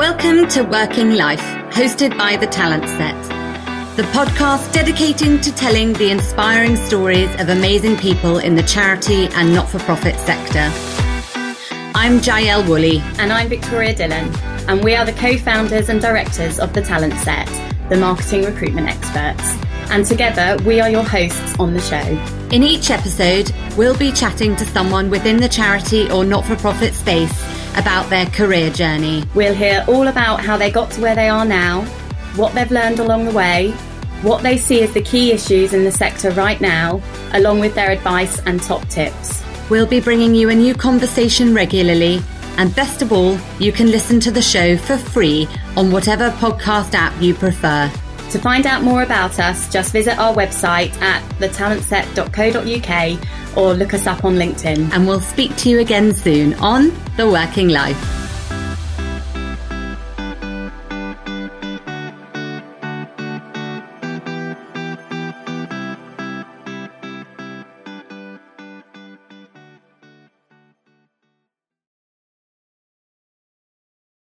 Welcome to Working Life, hosted by The Talent Set, the podcast dedicating to telling the inspiring stories of amazing people in the charity and not for profit sector. I'm Jael Woolley. And I'm Victoria Dillon. And we are the co founders and directors of The Talent Set, the marketing recruitment experts. And together, we are your hosts on the show. In each episode, we'll be chatting to someone within the charity or not for profit space about their career journey. We'll hear all about how they got to where they are now, what they've learned along the way, what they see as the key issues in the sector right now, along with their advice and top tips. We'll be bringing you a new conversation regularly, and best of all, you can listen to the show for free on whatever podcast app you prefer. To find out more about us, just visit our website at thetalentset.co.uk or look us up on LinkedIn. And we'll speak to you again soon on The Working Life.